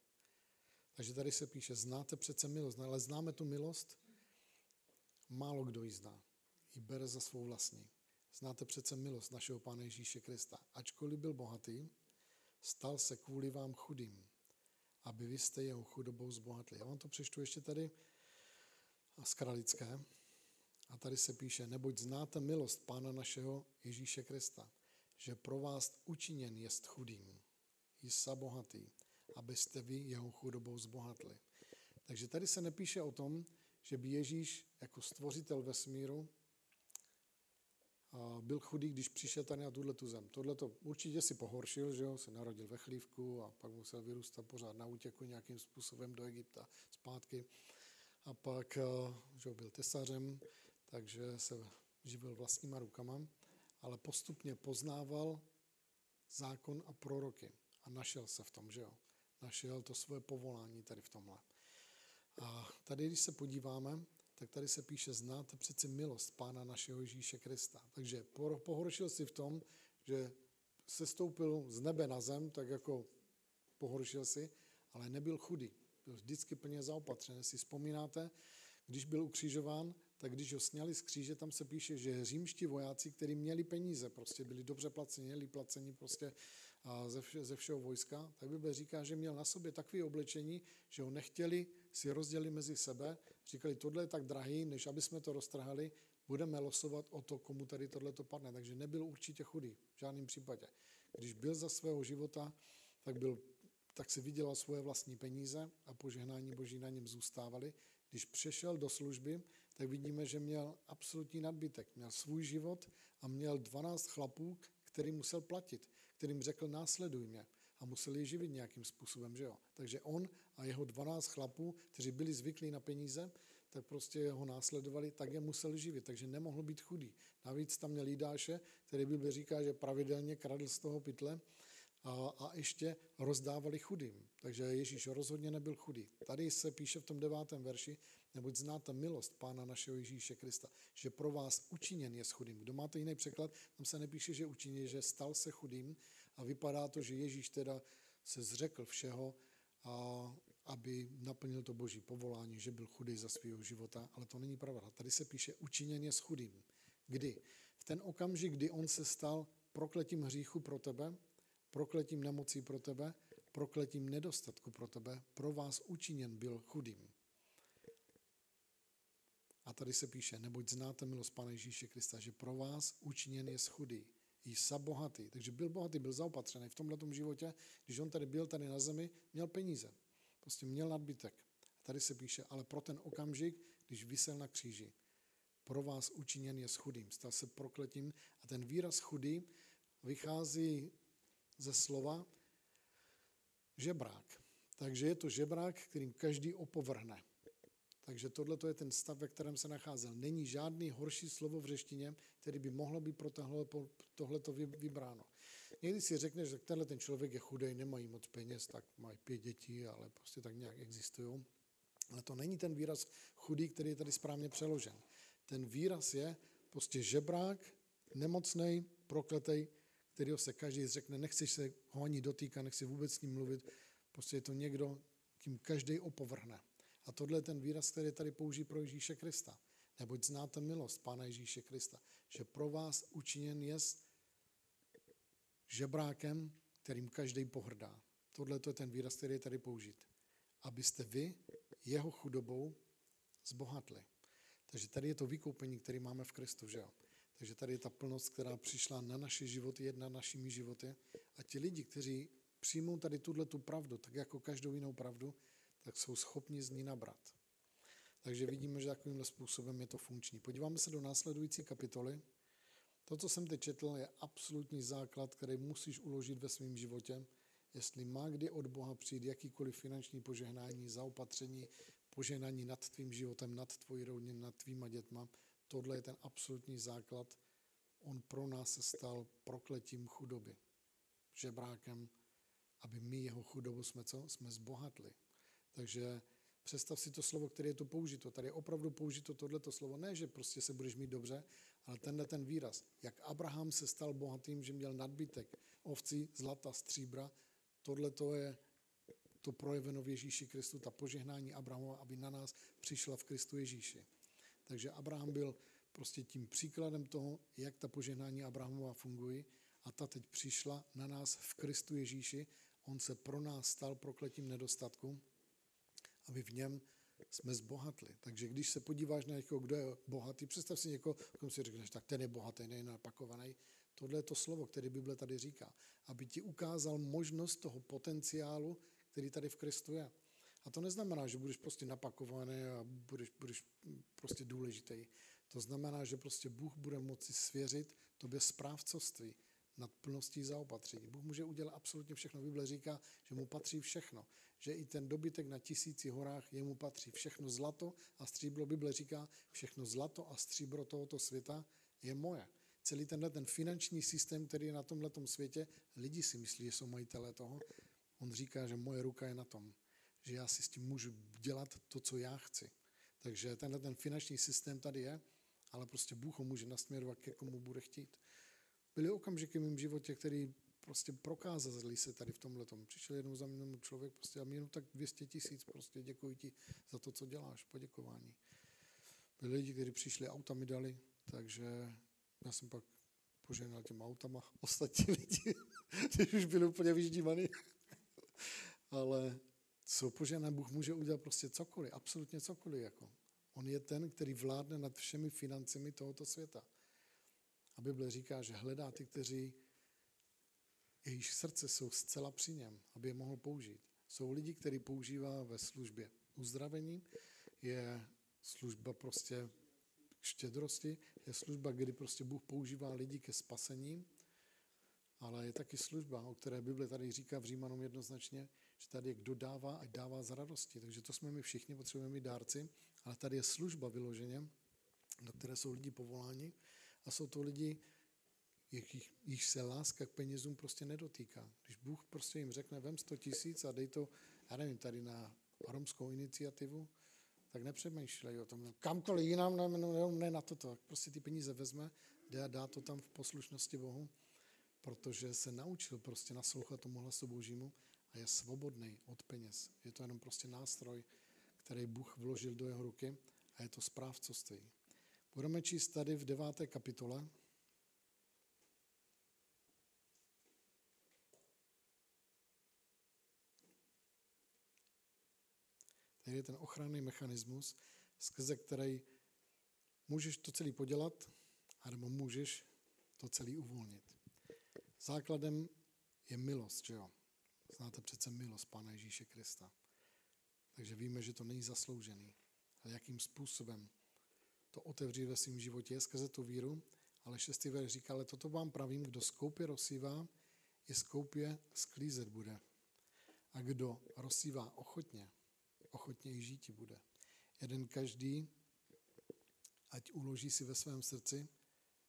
Takže tady se píše, znáte přece milost, ale známe tu milost, málo kdo ji zná. Ji bere za svou vlastní. Znáte přece milost našeho Pána Ježíše Krista. Ačkoliv byl bohatý, stal se kvůli vám chudým, aby vy jste jeho chudobou zbohatli. Já vám to přečtu ještě tady z Kralické. A tady se píše, neboť znáte milost Pána našeho Ježíše Krista, že pro vás učiněn jest chudým, jisa bohatý, abyste vy jeho chudobou zbohatli. Takže tady se nepíše o tom, že by Ježíš jako stvořitel vesmíru byl chudý, když přišel tady na tuhle tu zem. Tohle to určitě si pohoršil, že jo, se narodil ve chlívku a pak musel vyrůstat pořád na útěku nějakým způsobem do Egypta zpátky. A pak, že byl tesařem, takže se živil vlastníma rukama, ale postupně poznával zákon a proroky a našel se v tom, že jo. Našel to svoje povolání tady v tomhle. A tady, když se podíváme, tak tady se píše, znáte přeci milost Pána našeho Ježíše Krista. Takže pohoršil si v tom, že se stoupil z nebe na zem, tak jako pohoršil si, ale nebyl chudý. Byl vždycky plně zaopatřen. Si vzpomínáte, když byl ukřižován, tak když ho sněli z kříže, tam se píše, že římští vojáci, kteří měli peníze, prostě byli dobře placeni, měli placení prostě ze, vše, ze všeho vojska, tak Bible říká, že měl na sobě takové oblečení, že ho nechtěli si rozdělit mezi sebe. Říkali, tohle je tak drahý, než aby jsme to roztrhali, budeme losovat o to, komu tady tohle to padne. Takže nebyl určitě chudý, v žádném případě. Když byl za svého života, tak, byl, tak si vydělal svoje vlastní peníze a požehnání Boží na něm zůstávaly. Když přešel do služby, tak vidíme, že měl absolutní nadbytek. Měl svůj život a měl 12 chlapů, který musel platit, kterým řekl následuj mě a musel je živit nějakým způsobem, že jo. Takže on a jeho 12 chlapů, kteří byli zvyklí na peníze, tak prostě ho následovali, tak je musel živit, takže nemohl být chudý. Navíc tam měl Jidáše, který Bible říká, že pravidelně kradl z toho pytle a, a ještě rozdávali chudým. Takže Ježíš rozhodně nebyl chudý. Tady se píše v tom devátém verši, neboť znáte milost Pána našeho Ježíše Krista, že pro vás učiněn je chudým. Kdo máte jiný překlad, tam se nepíše, že učiněn, že stal se chudým a vypadá to, že Ježíš teda se zřekl všeho, a aby naplnil to boží povolání, že byl chudý za svého života, ale to není pravda. Tady se píše učiněn je chudým. Kdy? V ten okamžik, kdy on se stal prokletím hříchu pro tebe, prokletím nemocí pro tebe, prokletím nedostatku pro tebe, pro vás učiněn byl chudým. A tady se píše, neboť znáte milost Pána Ježíše Krista, že pro vás učiněn je chudý, Jisa bohatý. Takže byl bohatý, byl zaopatřený v tomhle životě. Když on tady byl tady na zemi, měl peníze. Prostě měl nadbytek. A tady se píše, ale pro ten okamžik, když vysel na kříži, pro vás učiněn je chudým. Stal se prokletím a ten výraz chudý vychází ze slova žebrák. Takže je to žebrák, kterým každý opovrhne. Takže tohle je ten stav, ve kterém se nacházel. Není žádný horší slovo v řeštině, který by mohlo být pro tohleto vybráno. Někdy si řekneš, že tenhle ten člověk je chudej, nemají moc peněz, tak mají pět dětí, ale prostě tak nějak existují. Ale to není ten výraz chudý, který je tady správně přeložen. Ten výraz je prostě žebrák, nemocný, prokletej, kterého se každý řekne, nechceš se ho ani dotýkat, nechci vůbec s ním mluvit, prostě je to někdo, kým každý opovrhne. A tohle je ten výraz, který tady použijí pro Ježíše Krista. Neboť znáte milost Pána Ježíše Krista, že pro vás učiněn je žebrákem, kterým každý pohrdá. Tohle je ten výraz, který je tady použít. Abyste vy jeho chudobou zbohatli. Takže tady je to vykoupení, které máme v Kristu, že jo? Takže tady je ta plnost, která přišla na naše životy, jedna našimi životy. A ti lidi, kteří přijmou tady tuhle tu pravdu, tak jako každou jinou pravdu, tak jsou schopni z ní nabrat. Takže vidíme, že takovýmhle způsobem je to funkční. Podíváme se do následující kapitoly. To, co jsem teď četl, je absolutní základ, který musíš uložit ve svém životě. Jestli má kdy od Boha přijít jakýkoliv finanční požehnání, zaopatření, požehnání nad tvým životem, nad tvojí rodinou, nad tvýma dětma, tohle je ten absolutní základ. On pro nás se stal prokletím chudoby, žebrákem, aby my jeho chudobu jsme co? Jsme zbohatli. Takže představ si to slovo, které je tu použito. Tady je opravdu použito tohleto slovo. Ne, že prostě se budeš mít dobře, ale tenhle ten výraz. Jak Abraham se stal bohatým, že měl nadbytek ovcí, zlata, stříbra, tohle to je to projeveno v Ježíši Kristu, ta požehnání Abrahama, aby na nás přišla v Kristu Ježíši. Takže Abraham byl prostě tím příkladem toho, jak ta požehnání Abrahamova fungují a ta teď přišla na nás v Kristu Ježíši. On se pro nás stal prokletím nedostatku aby v něm jsme zbohatli. Takže když se podíváš na někoho, kdo je bohatý, představ si někoho, komu si řekneš, tak ten je bohatý, není napakovaný. Tohle je to slovo, které Bible tady říká. Aby ti ukázal možnost toho potenciálu, který tady v Kristu je. A to neznamená, že budeš prostě napakovaný a budeš, budeš prostě důležitý. To znamená, že prostě Bůh bude moci svěřit tobě správcovství nad plností zaopatření. Bůh může udělat absolutně všechno. Bible říká, že mu patří všechno. Že i ten dobytek na tisíci horách jemu patří. Všechno zlato a stříbro, Bible říká, všechno zlato a stříbro tohoto světa je moje. Celý tenhle ten finanční systém, který je na tomhle světě, lidi si myslí, že jsou majitelé toho. On říká, že moje ruka je na tom. Že já si s tím můžu dělat to, co já chci. Takže tenhle ten finanční systém tady je, ale prostě Bůh ho může nasměrovat ke komu bude chtít. Byly okamžiky v mém životě, který prostě prokázali se tady v tomhle tom. Přišel jednou za mnou člověk prostě a mi jenom tak 200 tisíc, prostě děkuji ti za to, co děláš, poděkování. Byli lidi, kteří přišli, auta mi dali, takže já jsem pak požehnal těm autama *laughs* ostatní lidi, kteří už byli úplně vyždívaný. *laughs* Ale co požená Bůh může udělat prostě cokoliv, absolutně cokoliv. Jako. On je ten, který vládne nad všemi financemi tohoto světa. A Bible říká, že hledá ty, kteří jejich srdce jsou zcela při něm, aby je mohl použít. Jsou lidi, který používá ve službě uzdravení, je služba prostě štědrosti, je služba, kdy prostě Bůh používá lidi ke spasení, ale je taky služba, o které Bible tady říká v Římanům jednoznačně, že tady je kdo dává, ať dává z radosti. Takže to jsme my všichni, potřebujeme mít dárci, ale tady je služba vyloženě, do které jsou lidi povoláni a jsou to lidi, jich, jich se láska k penězům prostě nedotýká. Když Bůh prostě jim řekne, vem 100 tisíc a dej to, já nevím, tady na romskou iniciativu, tak nepřemýšlej o tom. Kamkoliv jinam, ne, ne, ne na toto. Prostě ty peníze vezme, jde a dá to tam v poslušnosti Bohu, protože se naučil prostě naslouchat tomu hlasu Božímu a je svobodný od peněz. Je to jenom prostě nástroj, který Bůh vložil do jeho ruky a je to správcovství. Budeme číst tady v deváté kapitole. Tady je ten ochranný mechanismus, skrze který můžeš to celý podělat, anebo můžeš to celý uvolnit. Základem je milost, že jo? Znáte přece milost Pána Ježíše Krista. Takže víme, že to není zasloužený. Ale jakým způsobem to otevřít ve svém životě skrze tu víru. Ale šestý verš říká, ale toto vám pravím, kdo skoupě rozsývá, i skoupě sklízet bude. A kdo rozsývá ochotně, ochotně i žíti bude. Jeden každý, ať uloží si ve svém srdci,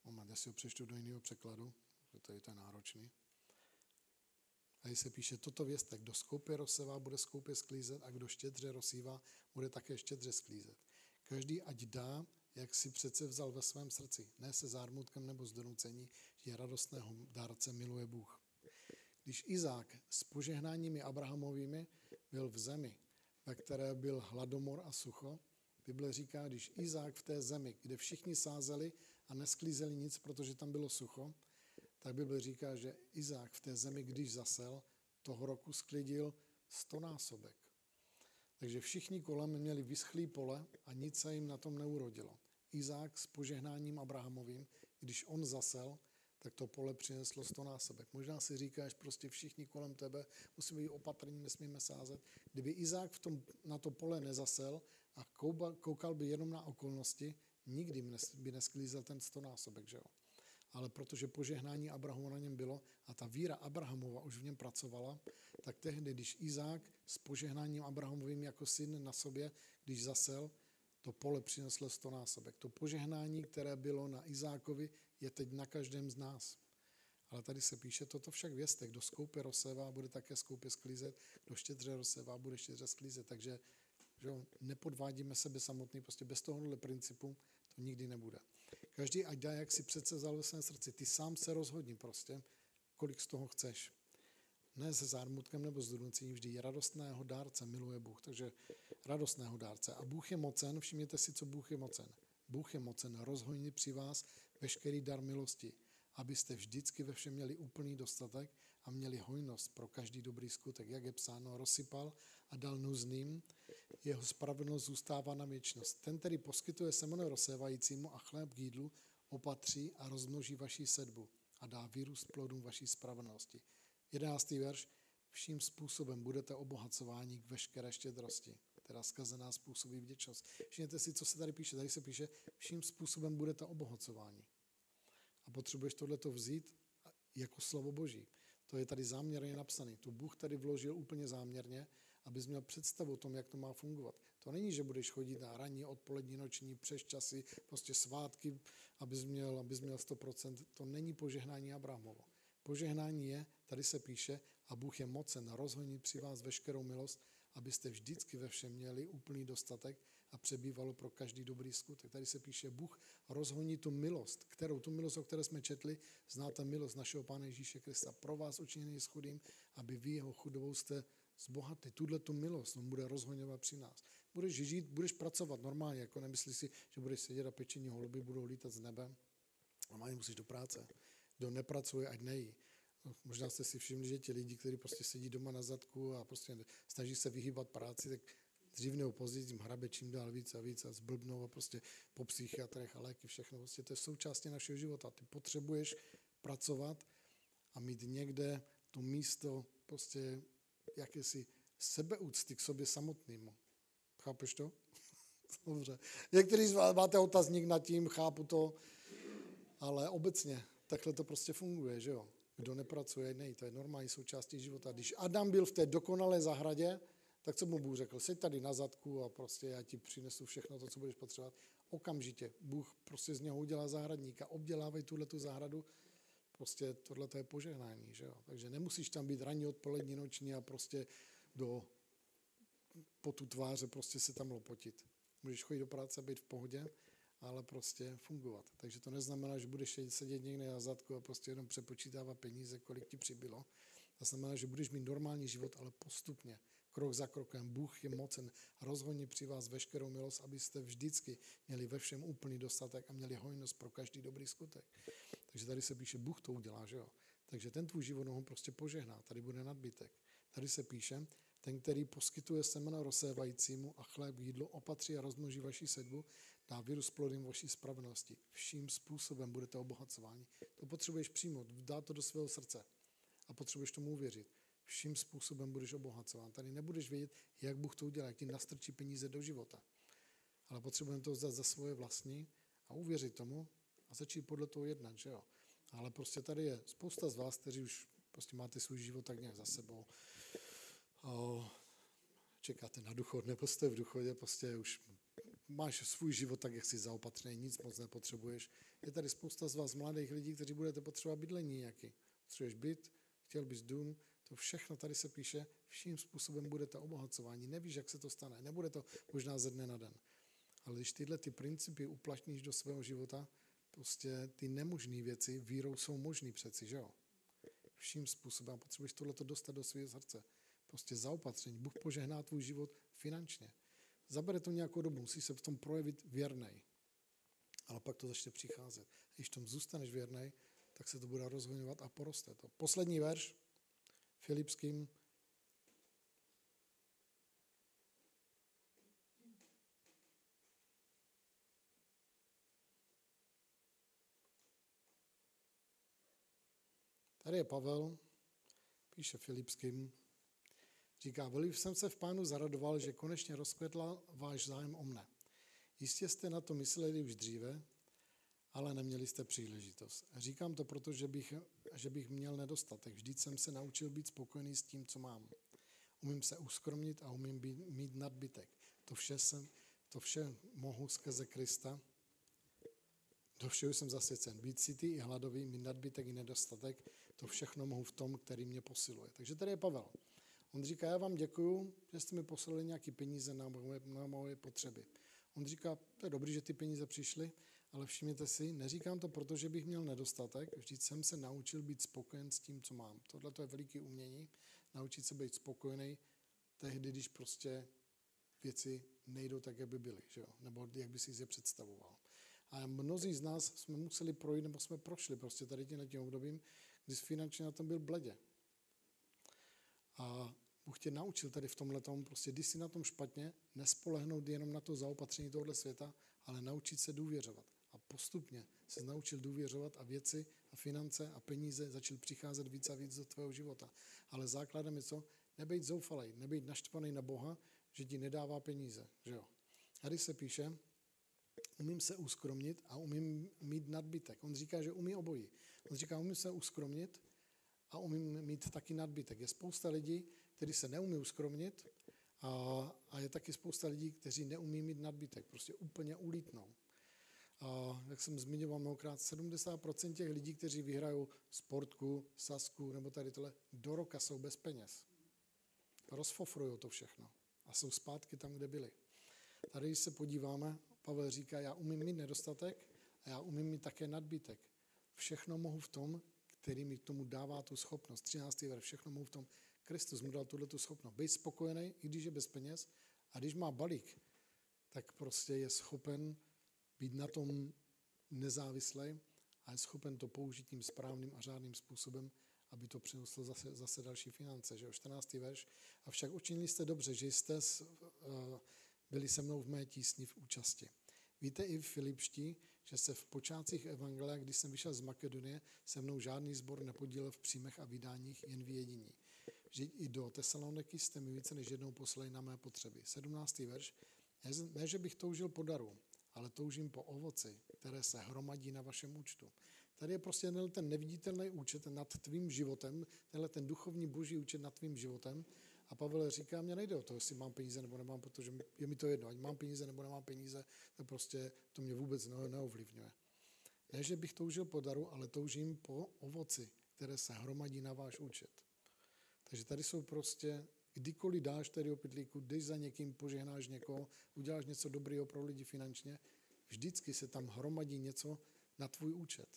moment, já si ho přečtu do jiného překladu, protože to je náročný. A se píše, toto vězte, kdo skoupě rozsevá, bude skoupě sklízet a kdo štědře rozsývá, bude také štědře sklízet. Každý ať dá, jak si přece vzal ve svém srdci, ne se zármutkem nebo z donucení, že radostného dárce miluje Bůh. Když Izák s požehnáními Abrahamovými byl v zemi, ve které byl hladomor a sucho, Bible říká, když Izák v té zemi, kde všichni sázeli a nesklízeli nic, protože tam bylo sucho, tak Bible říká, že Izák v té zemi, když zasel, toho roku sklidil stonásobek. Takže všichni kolem měli vyschlý pole a nic se jim na tom neurodilo. Izák s požehnáním Abrahamovým, když on zasel, tak to pole přineslo stonásobek. Možná si říkáš, prostě všichni kolem tebe musíme být opatrní, nesmíme sázet. Kdyby Izák v tom, na to pole nezasel a koukal by jenom na okolnosti, nikdy by nesklízel ten stonásobek, že jo? ale protože požehnání Abrahamu na něm bylo a ta víra Abrahamova už v něm pracovala, tak tehdy, když Izák s požehnáním Abrahamovým jako syn na sobě, když zasel, to pole přineslo stonásobek. To požehnání, které bylo na Izákovi, je teď na každém z nás. Ale tady se píše, toto však vězte, kdo skoupě rozsévá, bude také skoupě sklízet, kdo štědře rozsévá, bude štědře sklízet. Takže že nepodvádíme sebe samotný, prostě bez tohohle principu to nikdy nebude. Každý ať dá, jak si přece vzal ve srdci. Ty sám se rozhodni prostě, kolik z toho chceš. Ne se zármutkem nebo s vždy radostného dárce miluje Bůh. Takže radostného dárce. A Bůh je mocen, všimněte si, co Bůh je mocen. Bůh je mocen rozhojnit při vás veškerý dar milosti, abyste vždycky ve všem měli úplný dostatek a měli hojnost pro každý dobrý skutek. Jak je psáno, rozsypal a dal nuzným, jeho spravedlnost zůstává na věčnost. Ten, který poskytuje semeno rozsévajícímu a chléb k jídlu, opatří a rozmnoží vaši sedbu a dá vyrůst plodům vaší spravedlnosti. Jedenáctý verš. Vším způsobem budete obohacováni k veškeré štědrosti, která skazená způsobí vděčnost. Všimněte si, co se tady píše. Tady se píše, vším způsobem budete obohacováni. A potřebuješ tohleto vzít jako slovo Boží. To je tady záměrně napsané. To Bůh tady vložil úplně záměrně, abys měl představu o tom, jak to má fungovat. To není, že budeš chodit na ranní, odpolední, noční, přes časy, prostě svátky, abys měl, abys měl 100%. To není požehnání Abrahamovo. Požehnání je, tady se píše, a Bůh je mocen rozhonit při vás veškerou milost, abyste vždycky ve všem měli úplný dostatek a přebývalo pro každý dobrý skutek. Tady se píše, Bůh rozhoní tu milost, kterou, tu milost, o které jsme četli, znáte milost našeho Pána Ježíše Krista. Pro vás učiněný s chudým, aby vy jeho chudobou jste zbohatli. Tuhle tu milost on bude rozhoňovat při nás. Budeš žít, budeš pracovat normálně, jako nemyslí si, že budeš sedět a pečení holuby budou lítat z nebe. Normálně musíš do práce. Kdo nepracuje, ať nejí. No, možná jste si všimli, že ti lidi, kteří prostě sedí doma na zadku a prostě snaží se vyhýbat práci, tak dřív nebo později jim hrabe čím dál víc a víc a zblbnou a prostě po psychiatrech a léky, všechno. Prostě to je součástí našeho života. Ty potřebuješ pracovat a mít někde to místo prostě jakési sebeúcty k sobě samotnému. Chápeš to? *laughs* Dobře. Někteří z vás máte otazník nad tím, chápu to, ale obecně takhle to prostě funguje, že jo? Kdo nepracuje, nej, to je normální součástí života. Když Adam byl v té dokonalé zahradě, tak co mu Bůh řekl? Seď tady na zadku a prostě já ti přinesu všechno to, co budeš potřebovat. Okamžitě. Bůh prostě z něho udělá zahradníka. Obdělávej tuhle tu zahradu. Prostě tohle je požehnání. Že jo? Takže nemusíš tam být ranní, odpolední, noční a prostě do po tu tváře prostě se tam lopotit. Můžeš chodit do práce být v pohodě, ale prostě fungovat. Takže to neznamená, že budeš sedět někde na zadku a prostě jenom přepočítávat peníze, kolik ti přibylo. To znamená, že budeš mít normální život, ale postupně krok za krokem. Bůh je mocen rozhodně při vás veškerou milost, abyste vždycky měli ve všem úplný dostatek a měli hojnost pro každý dobrý skutek. Takže tady se píše, Bůh to udělá, že jo? Takže ten tvůj život ho prostě požehná, tady bude nadbytek. Tady se píše, Ten, který poskytuje semena rozsévajícímu a chléb jídlo, opatří a rozmnoží vaši sedbu, dá virus plodem vaší spravedlnosti. Vším způsobem budete obohacováni. To potřebuješ přijmout, dát to do svého srdce a potřebuješ tomu uvěřit. Vším způsobem budeš obohacován. Tady nebudeš vědět, jak Bůh to udělá, jak ti nastrčí peníze do života. Ale potřebujeme to vzat za svoje vlastní a uvěřit tomu a začít podle toho jednat, že jo. Ale prostě tady je spousta z vás, kteří už prostě máte svůj život tak nějak za sebou. O, čekáte na duchod, nebo jste v duchodě, prostě už máš svůj život tak, jak jsi zaopatřený, nic moc nepotřebuješ. Je tady spousta z vás mladých lidí, kteří budete potřebovat bydlení nějaký. Potřebuješ byt, chtěl bys dům, to všechno tady se píše, vším způsobem budete obohacování. Nevíš, jak se to stane, nebude to možná ze dne na den. Ale když tyhle ty principy uplatníš do svého života, prostě ty nemožné věci vírou jsou možný přeci, že jo? Vším způsobem potřebuješ tohleto dostat do svého srdce. Prostě zaopatření. Bůh požehná tvůj život finančně. Zabere to nějakou dobu, musí se v tom projevit věrnej. Ale pak to začne přicházet. Když tom zůstaneš věrnej, tak se to bude rozhodňovat a poroste to. Poslední verš, Filipským, Tady je Pavel, píše Filipským, říká, veliv jsem se v pánu zaradoval, že konečně rozkvetla váš zájem o mne. Jistě jste na to mysleli už dříve, ale neměli jste příležitost. Říkám to proto, že bych, že bych měl nedostatek. Vždyť jsem se naučil být spokojený s tím, co mám. Umím se uskromnit a umím být, mít nadbytek. To vše, jsem, to vše mohu skrze Krista, do všeho jsem zasvěcen. Být citý i hladový, mít nadbytek i nedostatek, to všechno mohu v tom, který mě posiluje. Takže tady je Pavel. On říká, já vám děkuju, že jste mi poslali nějaké peníze na moje, na moje potřeby. On říká, to je dobrý, že ty peníze přišly, ale všimněte si, neříkám to proto, že bych měl nedostatek, vždyť jsem se naučil být spokojen s tím, co mám. Tohle to je veliký umění, naučit se být spokojený tehdy, když prostě věci nejdou tak, jak by byly, že jo? nebo jak by si je představoval. A mnozí z nás jsme museli projít, nebo jsme prošli prostě tady tím, obdobím, kdy finančně na tom byl bledě. A Bůh tě naučil tady v tomhle tom, prostě když jsi na tom špatně, nespolehnout jenom na to zaopatření tohle světa, ale naučit se důvěřovat. A postupně se naučil důvěřovat a věci a finance a peníze začaly přicházet víc a víc do tvého života. Ale základem je co? Nebejt zoufalej, nebejt naštvaný na Boha, že ti nedává peníze. Že jo? Tady se píše, umím se uskromnit a umím mít nadbytek. On říká, že umí obojí. On říká, umím se uskromnit a umím mít taky nadbytek. Je spousta lidí, kteří se neumí uskromnit a, a je taky spousta lidí, kteří neumí mít nadbytek. Prostě úplně ulítnou. A jak jsem zmiňoval mnohokrát, 70% těch lidí, kteří vyhrajou sportku, sasku nebo tady tohle, do roka jsou bez peněz. Rozfofrují to všechno a jsou zpátky tam, kde byli. Tady, když se podíváme, Pavel říká, já umím mít nedostatek a já umím mít také nadbytek. Všechno mohu v tom, který mi k tomu dává tu schopnost. 13. verš, všechno mohu v tom. Kristus mu dal tuhle tu schopnost. Být spokojený, i když je bez peněz. A když má balík, tak prostě je schopen být na tom nezávislý a je schopen to použít tím správným a řádným způsobem, aby to přineslo zase, zase další finance. Že? 14. verš. Avšak učinili jste dobře, že jste s, uh, byli se mnou v mé tísni v účasti. Víte i v Filipští, že se v počátcích Evangelia, když jsem vyšel z Makedonie, se mnou žádný zbor nepodílel v příjmech a vydáních, jen v jediní. Že i do Tesaloniky jste mi více než jednou poslali na mé potřeby. 17. verš. Ne, že bych toužil po daru, ale toužím po ovoci, které se hromadí na vašem účtu. Tady je prostě ten neviditelný účet nad tvým životem, tenhle ten duchovní boží účet nad tvým životem, a Pavel říká, mě nejde o to, jestli mám peníze nebo nemám, protože je mi to jedno, ať mám peníze nebo nemám peníze, to prostě to mě vůbec neovlivňuje. Ne, že bych toužil po daru, ale toužím po ovoci, které se hromadí na váš účet. Takže tady jsou prostě, kdykoliv dáš tady o pytlíku, jdeš za někým, požehnáš někoho, uděláš něco dobrého pro lidi finančně, vždycky se tam hromadí něco na tvůj účet.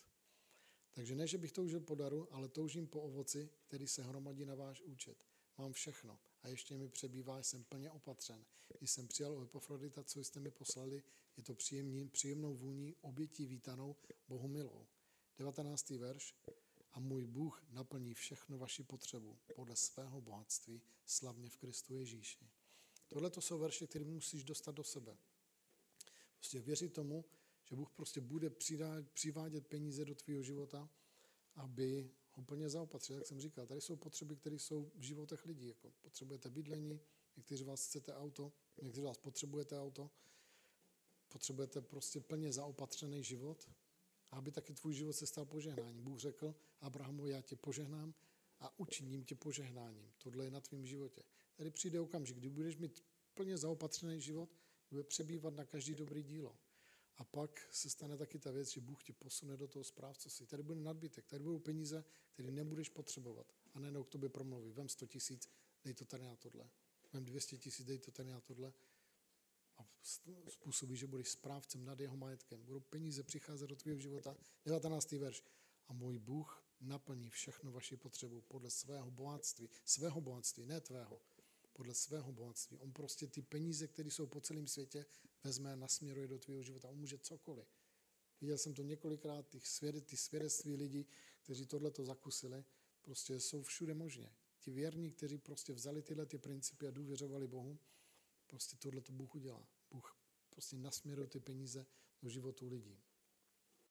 Takže ne, že bych toužil po daru, ale toužím po ovoci, který se hromadí na váš účet. Mám všechno a ještě mi přebývá, jsem plně opatřen. Když jsem přijal Epafrodita, co jste mi poslali, je to příjemný, příjemnou vůní, obětí vítanou, Bohu milou. 19. verš. A můj Bůh naplní všechno vaši potřebu podle svého bohatství slavně v Kristu Ježíši. Tohle to jsou verše, které musíš dostat do sebe. Prostě věřit tomu, že Bůh prostě bude přivádět peníze do tvého života, aby ho plně zaopatřil. Jak jsem říkal, tady jsou potřeby, které jsou v životech lidí. Jako potřebujete bydlení, někteří vás chcete auto, někteří vás potřebujete auto, potřebujete prostě plně zaopatřený život, aby taky tvůj život se stal požehnáním. Bůh řekl Abrahamu, já tě požehnám a učiním tě požehnáním. Tohle je na tvém životě. Tady přijde okamžik, kdy budeš mít plně zaopatřený život, bude přebývat na každý dobrý dílo. A pak se stane taky ta věc, že Bůh tě posune do toho správcovství. Tady bude nadbytek, tady budou peníze, které nebudeš potřebovat. A nejenom k tobě promluví. Vem 100 tisíc, dej to tady na tohle. Vem 200 tisíc, dej to tady na tohle. A způsobí, že budeš správcem nad jeho majetkem. Budou peníze přicházet do tvého života. 19. verš. A můj Bůh naplní všechno vaši potřebu podle svého bohatství. Svého bohatství, ne tvého podle svého bohatství. On prostě ty peníze, které jsou po celém světě, vezme a nasměruje do tvého života. On může cokoliv. Viděl jsem to několikrát, ty, svědec, ty svědectví lidí, kteří tohle to zakusili, prostě jsou všude možně. Ti věrní, kteří prostě vzali tyhle ty principy a důvěřovali Bohu, prostě tohle to Bůh udělá. Bůh prostě nasměruje ty peníze do životu lidí.